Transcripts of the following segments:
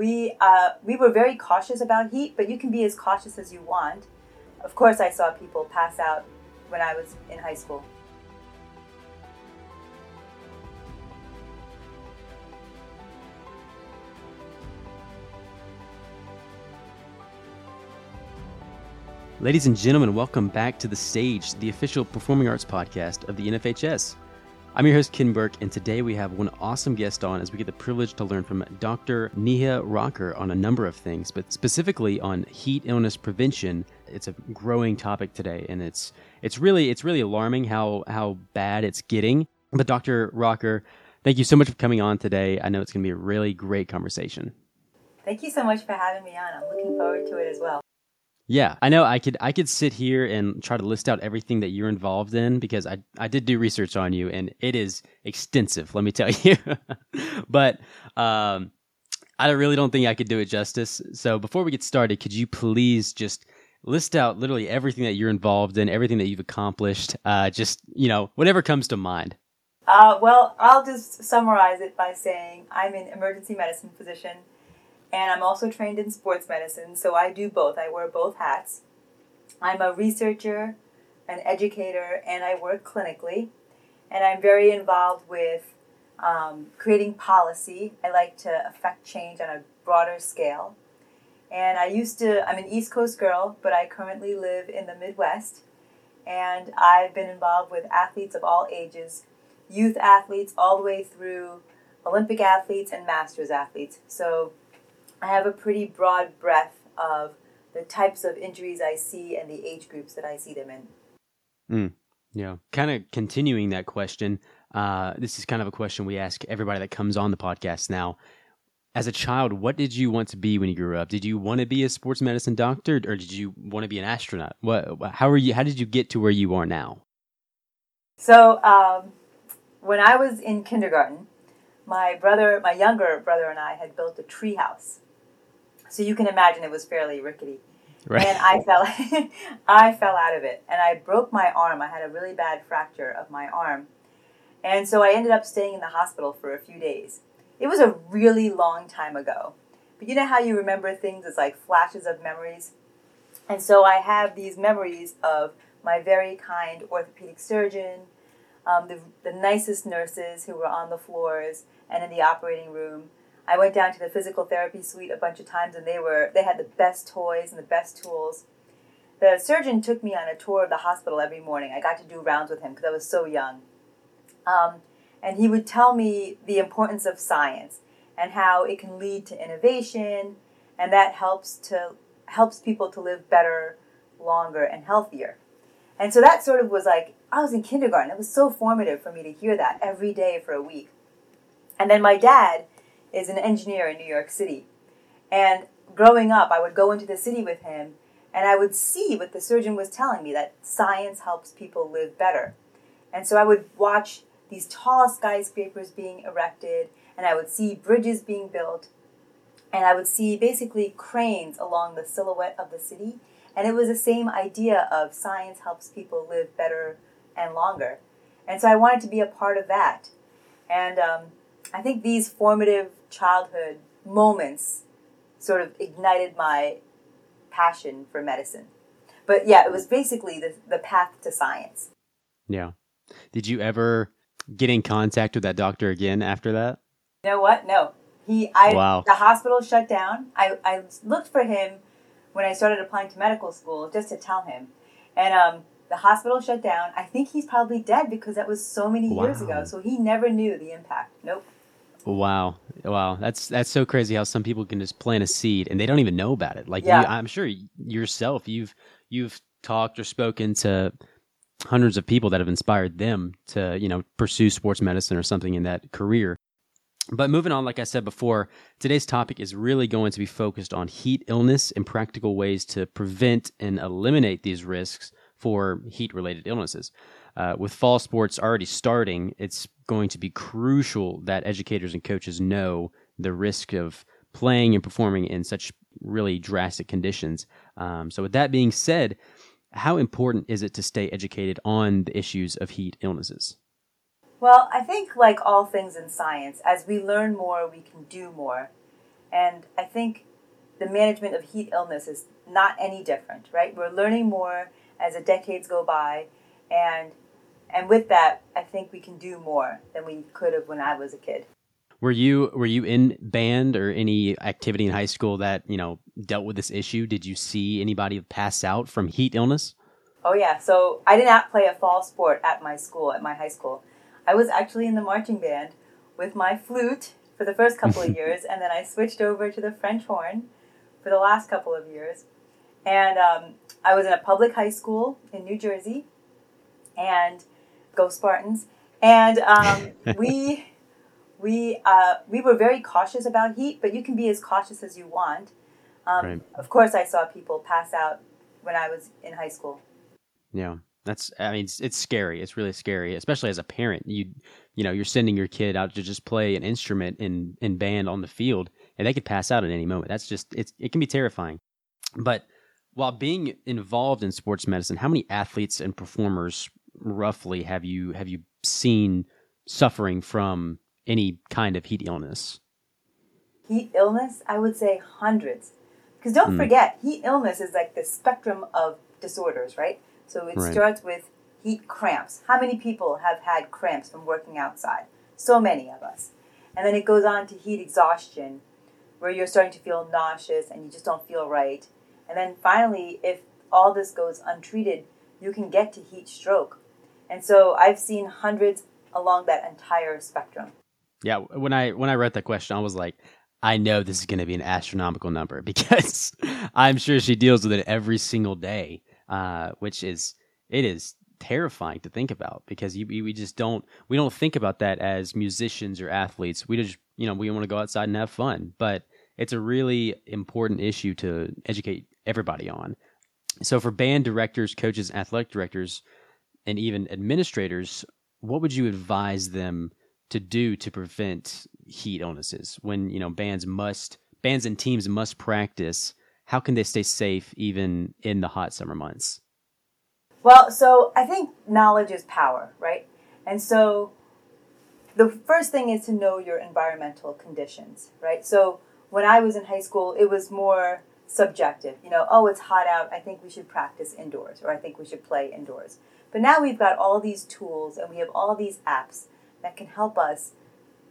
we uh, we were very cautious about heat, but you can be as cautious as you want. Of course, I saw people pass out when I was in high school. Ladies and gentlemen, welcome back to the stage, the official performing arts podcast of the NFHS. I'm your host, Ken Burke, and today we have one awesome guest on as we get the privilege to learn from Dr. Neha Raukar on a number of things, but specifically on heat illness prevention. It's a growing topic today, and it's it's really it's really alarming how how bad it's getting. But Dr. Raukar, thank you so much for coming on today. I know it's going to be a really great conversation. Thank you so much for having me on. I'm looking forward to it as well. Yeah, I know. I could I could sit here and try to list out everything that you're involved in because I I did do research on you and it is extensive. Let me tell you. but um, I really don't think I could do it justice. So before we get started, could you please just list out literally everything that you're involved in, everything that you've accomplished, uh, just you know whatever comes to mind. Uh, well, I'll just summarize it by saying I'm an emergency medicine physician and I'm also trained in sports medicine, so I do both. I wear both hats. I'm a researcher, an educator, and I work clinically. And I'm very involved with um, creating policy. I like to affect change on a broader scale. And I used to, I'm an East Coast girl, but I currently live in the Midwest. And I've been involved with athletes of all ages, youth athletes, all the way through Olympic athletes and masters athletes. So I have a pretty broad breadth of the types of injuries I see and the age groups that I see them in. Mm, yeah. Kind of continuing that question, uh, this is kind of a question we ask everybody that comes on the podcast now. As a child, what did you want to be when you grew up? Did you want to be a sports medicine doctor, or did you want to be an astronaut? What? How are you? How did you get to where you are now? So, um, when I was in kindergarten, my brother, my younger brother, and I had built a tree house so you can imagine it was fairly rickety. Right. And I fell, I fell out of it, and I broke my arm. I had a really bad fracture of my arm, and so I ended up staying in the hospital for a few days. It was a really long time ago, but you know how you remember things as like flashes of memories, and so I have these memories of my very kind orthopedic surgeon, um, the the nicest nurses who were on the floors and in the operating room I went down to the physical therapy suite a bunch of times, and they were they had the best toys and the best tools. The surgeon took me on a tour of the hospital every morning. I got to do rounds with him because I was so young, um, and he would tell me the importance of science and how it can lead to innovation, and that helps to helps people to live better, longer, and healthier. And so that sort of was like I was in kindergarten. It was so formative for me to hear that every day for a week. And then my dad is an engineer in New York City. And growing up, I would go into the city with him and I would see what the surgeon was telling me that science helps people live better. And so I would watch these tall skyscrapers being erected and I would see bridges being built and I would see basically cranes along the silhouette of the city. And it was the same idea of science helps people live better and longer. And so I wanted to be a part of that. And um, I think these formative childhood moments sort of ignited my passion for medicine. But yeah, it was basically the, the path to science. Yeah. Did you ever get in contact with that doctor again after that? You know what? No. He I wow. the hospital shut down. I, I looked for him when I started applying to medical school just to tell him. And um, the hospital shut down. I think he's probably dead because that was so many wow. years ago. So he never knew the impact. Nope. Wow, wow, that's that's so crazy how some people can just plant a seed and they don't even know about it. Like yeah. you, I'm sure yourself, you've you've talked or spoken to hundreds of people that have inspired them to you know pursue sports medicine or something in that career. But moving on, like I said before, today's topic is really going to be focused on heat illness and practical ways to prevent and eliminate these risks for heat related illnesses. Uh, with fall sports already starting, it's going to be crucial that educators and coaches know the risk of playing and performing in such really drastic conditions. Um, so, with that being said, how important is it to stay educated on the issues of heat illnesses? Well, I think, like all things in science, as we learn more, we can do more. And I think the management of heat illness is not any different, right? We're learning more as the decades go by, and and with that, I think we can do more than we could have when I was a kid. Were you were you in band or any activity in high school that you know dealt with this issue? Did you see anybody pass out from heat illness? Oh yeah, so I did not play a fall sport at my school, at my high school. I was actually in the marching band with my flute for the first couple of years, and then I switched over to the French horn for the last couple of years. And um, I was in a public high school in New Jersey, and go Spartans. And um, we we uh, we were very cautious about heat, but you can be as cautious as you want. Um, right. Of course, I saw people pass out when I was in high school. Yeah. That's I mean it's, it's scary. It's really scary, especially as a parent. You you know, you're sending your kid out to just play an instrument in in band on the field and they could pass out at any moment. That's just it's it can be terrifying. But while being involved in sports medicine, how many athletes and performers roughly have you have you seen suffering from any kind of heat illness? Heat illness, I would say hundreds. Because don't mm. forget, heat illness is like the spectrum of disorders, right? So it right. starts with heat cramps. How many people have had cramps from working outside? So many of us. And then it goes on to heat exhaustion, where you're starting to feel nauseous and you just don't feel right. And then finally, if all this goes untreated, you can get to heat stroke. And so I've seen hundreds along that entire spectrum. Yeah, when I when I read that question, I was like, I know this is going to be an astronomical number because I'm sure she deals with it every single day uh, which is it is terrifying to think about because you, we just don't we don't think about that as musicians or athletes. We just you know we want to go outside and have fun, but it's a really important issue to educate everybody on. So for band directors, coaches, athletic directors, and even administrators, what would you advise them to do to prevent heat illnesses when you know bands must bands and teams must practice how can they stay safe even in the hot summer months? Well, so I think knowledge is power, right? And so the first thing is to know your environmental conditions, right? So when I was in high school, it was more subjective. You know, oh, it's hot out. I think we should practice indoors, or I think we should play indoors. But now we've got all these tools and we have all these apps that can help us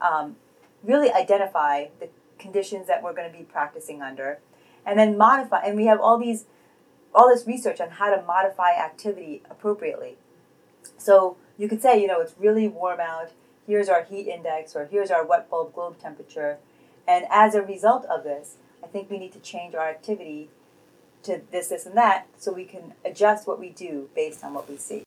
um, really identify the conditions that we're going to be practicing under and then modify. And we have all these, all this research on how to modify activity appropriately. So you could say, you know, it's really warm out. Here's our heat index, or here's our wet bulb globe temperature. And as a result of this, I think we need to change our activity to this, this, and that, so we can adjust what we do based on what we see.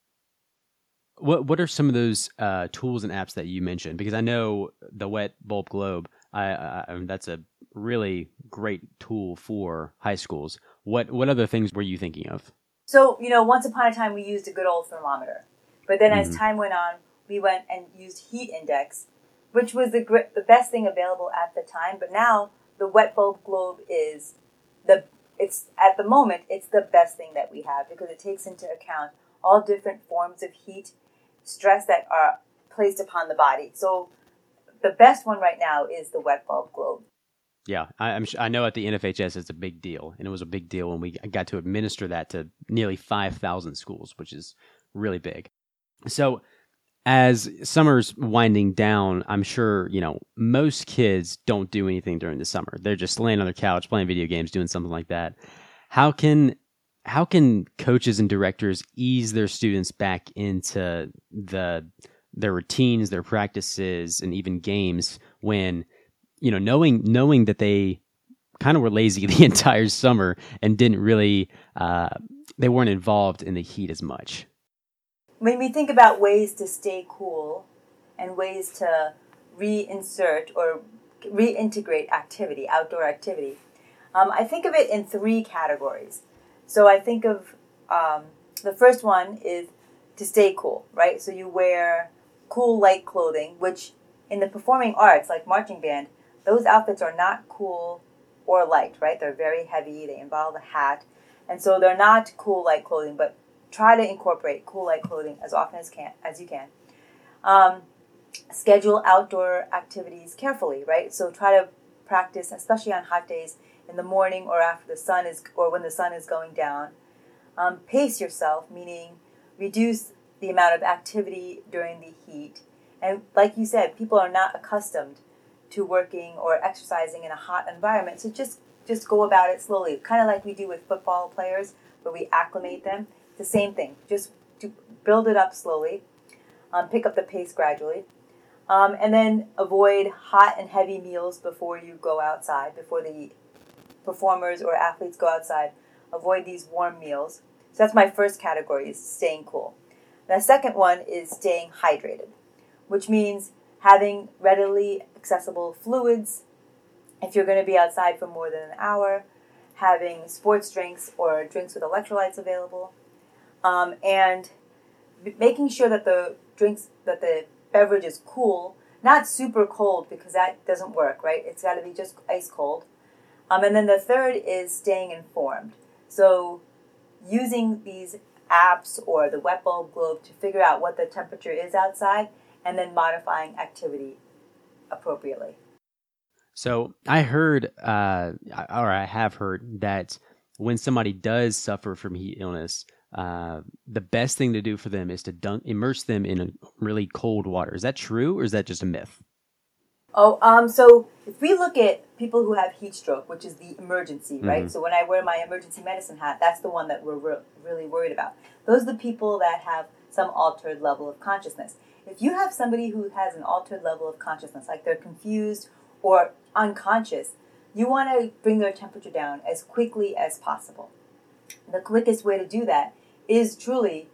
What What are some of those uh, tools and apps that you mentioned? Because I know the wet bulb globe. I, I, I mean, that's a really great tool for high schools. What what other things were you thinking of? So you know, once upon a time we used a good old thermometer, but then mm-hmm. as time went on, we went and used heat index, which was the gr- the best thing available at the time. But now the wet bulb globe is the it's at the moment it's the best thing that we have because it takes into account all different forms of heat stress that are placed upon the body. So the best one right now is the wet bulb globe. Yeah, I, am I know at the NFHS it's a big deal, and it was a big deal when we got to administer that to nearly 5,000 schools, which is really big. So, as summer's winding down, I'm sure you know most kids don't do anything during the summer. They're just laying on their couch playing video games, doing something like that. How can how can coaches and directors ease their students back into the their routines, their practices, and even games when you know, knowing knowing that they kind of were lazy the entire summer and didn't really uh, they weren't involved in the heat as much. When we think about ways to stay cool and ways to reinsert or reintegrate activity, outdoor activity, um, I think of it in three categories. So I think of um, the first one is to stay cool, right? So you wear cool, light clothing, which in the performing arts, like marching band, those outfits are not cool or light, right? They're very heavy, they involve a hat. And so they're not cool light clothing, but try to incorporate cool light clothing as often as can as you can. Um, schedule outdoor activities carefully, right? So try to practice, especially on hot days in the morning or after the sun is or when the sun is going down. Um, pace yourself, meaning reduce the amount of activity during the heat. And like you said, people are not accustomed to working or exercising in a hot environment, so just just go about it slowly, kind of like we do with football players, where we acclimate them. The same thing. Just to build it up slowly, um, pick up the pace gradually, um, and then avoid hot and heavy meals before you go outside, before the performers or athletes go outside. Avoid these warm meals. So that's my first category is staying cool. The second one is staying hydrated, which means having readily accessible fluids if you're going to be outside for more than an hour, having sports drinks or drinks with electrolytes available, um, and making sure that the drinks that the beverage is cool, not super cold because that doesn't work, right? It's got to be just ice cold. Um, and then the third is staying informed. So using these apps or the wet bulb globe to figure out what the temperature is outside and then modifying activity appropriately. So I heard, uh, or I have heard that when somebody does suffer from heat illness, uh, the best thing to do for them is to dunk, immerse them in really cold water. Is that true, or is that just a myth? Oh, um, so if we look at people who have heat stroke, which is the emergency, right? Mm-hmm. So when I wear my emergency medicine hat, that's the one that we're re- really worried about. Those are the people that have some altered level of consciousness. If you have somebody who has an altered level of consciousness, like they're confused or unconscious, you want to bring their temperature down as quickly as possible. The quickest way to do that is truly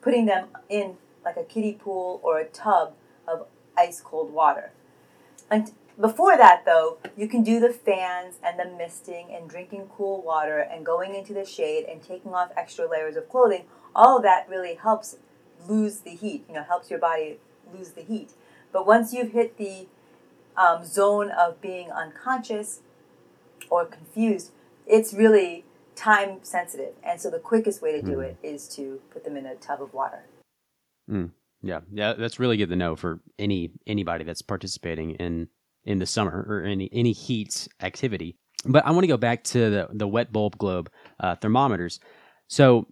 putting them in like a kiddie pool or a tub of ice cold water. And before that, though, you can do the fans and the misting and drinking cool water and going into the shade and taking off extra layers of clothing. All of that really helps lose the heat, you know, helps your body lose the heat. But once you've hit the um, zone of being unconscious or confused, it's really time sensitive. And so the quickest way to do mm. it is to put them in a tub of water. Mm. Yeah, yeah, that's really good to know for any anybody that's participating in in the summer or any any heat activity. But I want to go back to the the wet bulb globe uh, thermometers. So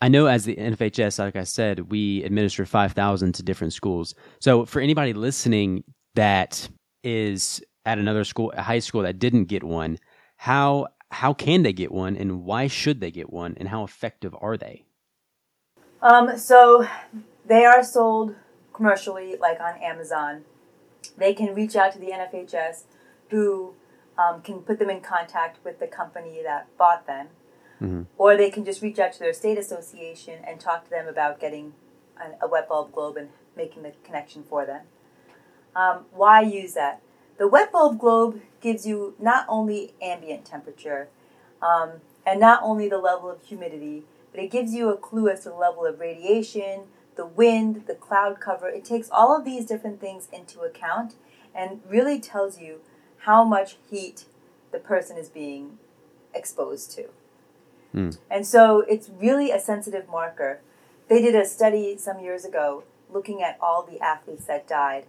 I know as the NFHS, like I said, we administer five thousand to different schools. So for anybody listening that is at another school, a high school that didn't get one, how how can they get one, and why should they get one, and how effective are they? Um, so they are sold commercially, like on Amazon. They can reach out to the NFHS, who um, can put them in contact with the company that bought them, mm-hmm. or they can just reach out to their state association and talk to them about getting a, a wet bulb globe and making the connection for them. Um, why use that? The wet bulb globe gives you not only ambient temperature um, and not only the level of humidity, but it gives you a clue as to the level of radiation, the wind, the cloud cover. It takes all of these different things into account and really tells you how much heat the person is being exposed to. Mm. And so it's really a sensitive marker. They did a study some years ago looking at all the athletes that died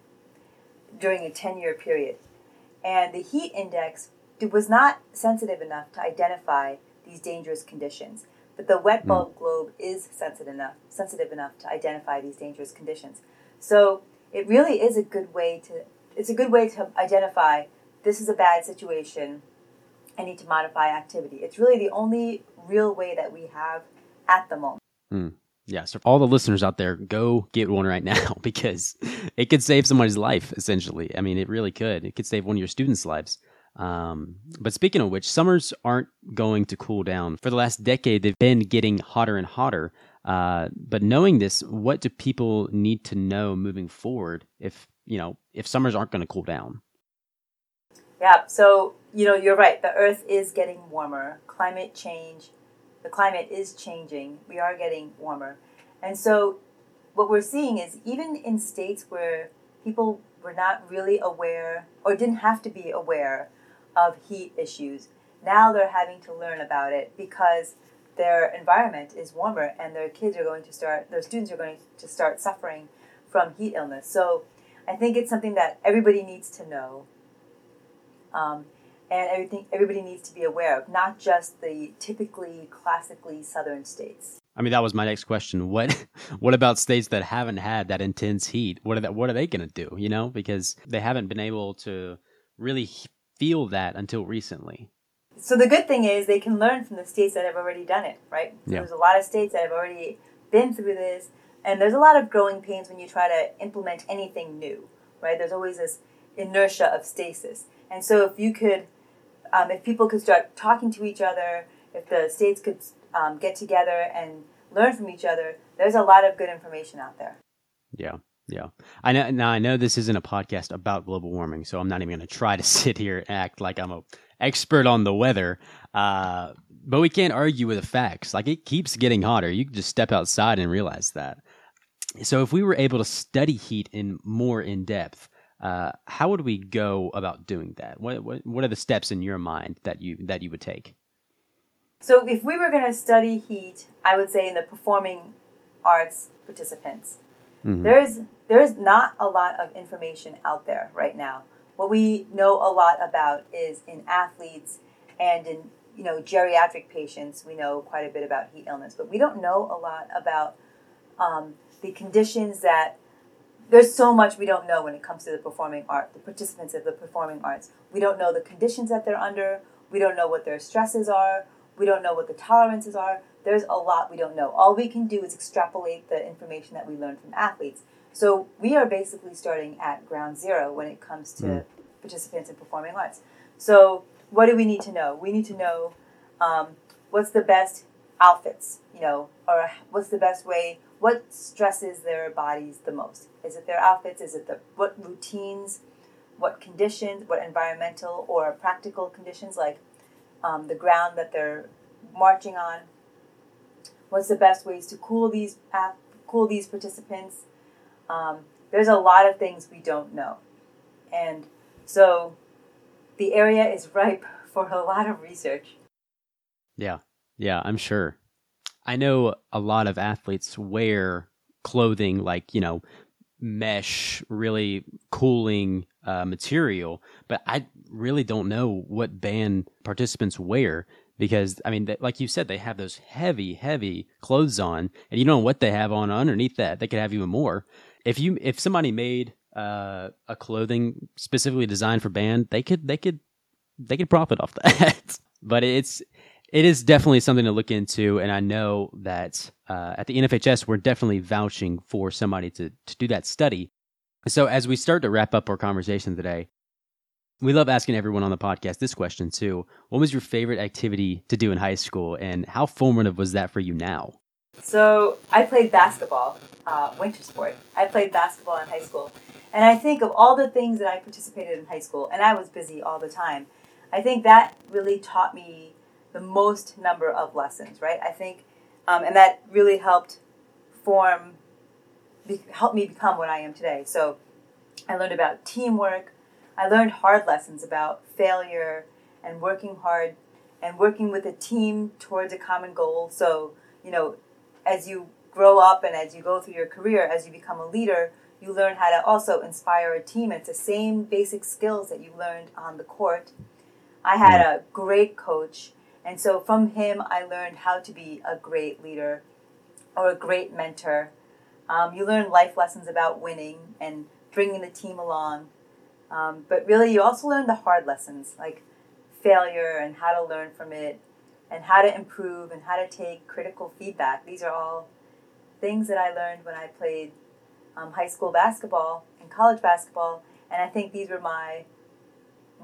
during a 10 year period. And the heat index was not sensitive enough to identify these dangerous conditions. But the wet hmm. bulb mm. globe is sensitive enough, sensitive enough to identify these dangerous conditions. So it really is a good way to it's a good way to identify this is a bad situation. I need to modify activity. It's really the only real way that we have at the moment. Mm. Yeah, so all the listeners out there, go get one right now because it could save somebody's life, essentially. I mean, it really could. It could save one of your students' lives. Um, but speaking of which, summers aren't going to cool down. For the last decade, they've been getting hotter and hotter. Uh, but knowing this, what do people need to know moving forward if, you know, if summers aren't going to cool down? Yeah, so, you know, you're right. The earth is getting warmer. Climate change the climate is changing. We are getting warmer. And so what we're seeing is even in states where people were not really aware or didn't have to be aware of heat issues, now they're having to learn about it because their environment is warmer and their kids are going to start, their students are going to start suffering from heat illness. So I think it's something that everybody needs to know. Um, and everything everybody needs to be aware of, not just the typically classically southern states. I mean, that was my next question. What what about states that haven't had that intense heat? What are that? What are they going to do? You know, because they haven't been able to really feel that until recently. So the good thing is they can learn from the states that have already done it, right? So yeah. There's a lot of states that have already been through this, and there's a lot of growing pains when you try to implement anything new, right? There's always this inertia of stasis, and so if you could, um, if people could start talking to each other, if the states could um, get together and learn from each other, there's a lot of good information out there. Yeah. Yeah, I know. Now I know this isn't a podcast about global warming, so I'm not even going to try to sit here and act like I'm a expert on the weather. Uh, but we can't argue with the facts. Like it keeps getting hotter. You can just step outside and realize that. So if we were able to study heat in more in depth, uh, how would we go about doing that? What, what what are the steps in your mind that you that you would take? So if we were going to study heat, I would say in the performing arts participants, mm-hmm. there's there's not a lot of information out there right now. What we know a lot about is in athletes and in you know geriatric patients. We know quite a bit about heat illness, but we don't know a lot about um, the conditions that. There's so much we don't know when it comes to the performing art, the participants of the performing arts. We don't know the conditions that they're under. We don't know what their stresses are. We don't know what the tolerances are. There's a lot we don't know. All we can do is extrapolate the information that we learn from athletes. So we are basically starting at ground zero when it comes to mm. participants in performing arts. So what do we need to know? We need to know um, what's the best outfits, you know, or what's the best way, what stresses their bodies the most? Is it their outfits? Is it the what routines, what conditions, what environmental or practical conditions like um, the ground that they're marching on? What's the best ways to cool these cool these participants? Um, there's a lot of things we don't know. And so the area is ripe for a lot of research. Yeah, yeah, I'm sure. I know a lot of athletes wear clothing like, you know, mesh, really cooling uh, material, but I really don't know what band participants wear because I mean, they, like you said, they have those heavy, heavy clothes on, and you don't know what they have on underneath that. They could have even more if you if somebody made uh, a clothing specifically designed for band, they could they could they could profit off that. but it's it is definitely something to look into, and I know that uh, at the NFHS we're definitely vouching for somebody to to do that study. So as we start to wrap up our conversation today, we love asking everyone on the podcast this question too. What was your favorite activity to do in high school, and how formative was that for you now? So I played basketball, uh, winter sport. I played basketball in high school. And I think of all the things that I participated in high school, and I was busy all the time, I think that really taught me the most number of lessons, right? I think, um, and that really helped form, be, help me become what I am today. So I learned about teamwork. I learned hard lessons about failure and working hard and working with a team towards a common goal. So, you know, as you grow up and as you go through your career, as you become a leader, you learn how to also inspire a team. It's the same basic skills that you learned on the court. I had a great coach, and so from him, I learned how to be a great leader or a great mentor. Um, you learn life lessons about winning and bringing the team along. Um, but really, you also learn the hard lessons like failure and how to learn from it and how to improve and how to take critical feedback. These are all things that I learned when I played um, high school basketball and college basketball, and I think these were my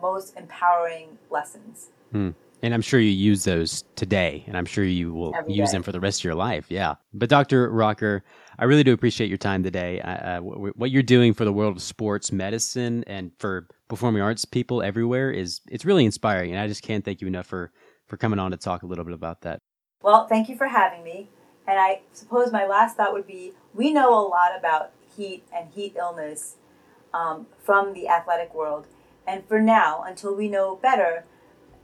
most empowering lessons. Hmm. And I'm sure you use those today, and I'm sure you will Every use day. them for the rest of your life. Yeah. But Dr. Raukar, I really do appreciate your time today. Uh, what you're doing for the world of sports medicine and for performing arts people everywhere is it's really inspiring, and I just can't thank you enough for for coming on to talk a little bit about that. Well, thank you for having me. And I suppose my last thought would be we know a lot about heat and heat illness um, from the athletic world. And for now, until we know better,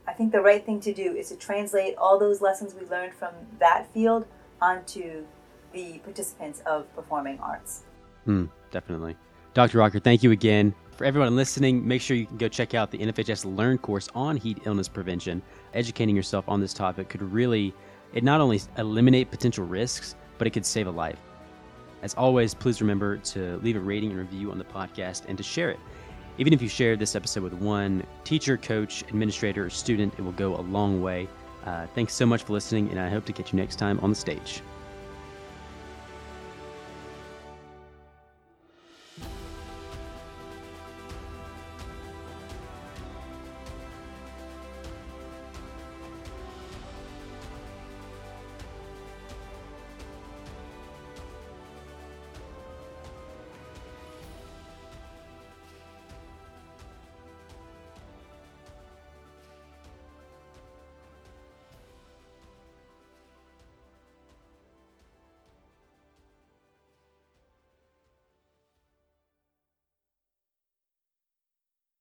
I think the right thing to do is to translate all those lessons we learned from that field onto the participants of performing arts. Mm, definitely. Dr. Raukar, thank you again for everyone listening, make sure you can go check out the NFHS Learn course on heat illness prevention. Educating yourself on this topic could really, it not only eliminate potential risks, but it could save a life. As always, please remember to leave a rating and review on the podcast and to share it. Even if you share this episode with one teacher, coach, administrator, or student, it will go a long way. Uh, thanks so much for listening, and I hope to catch you next time on the stage.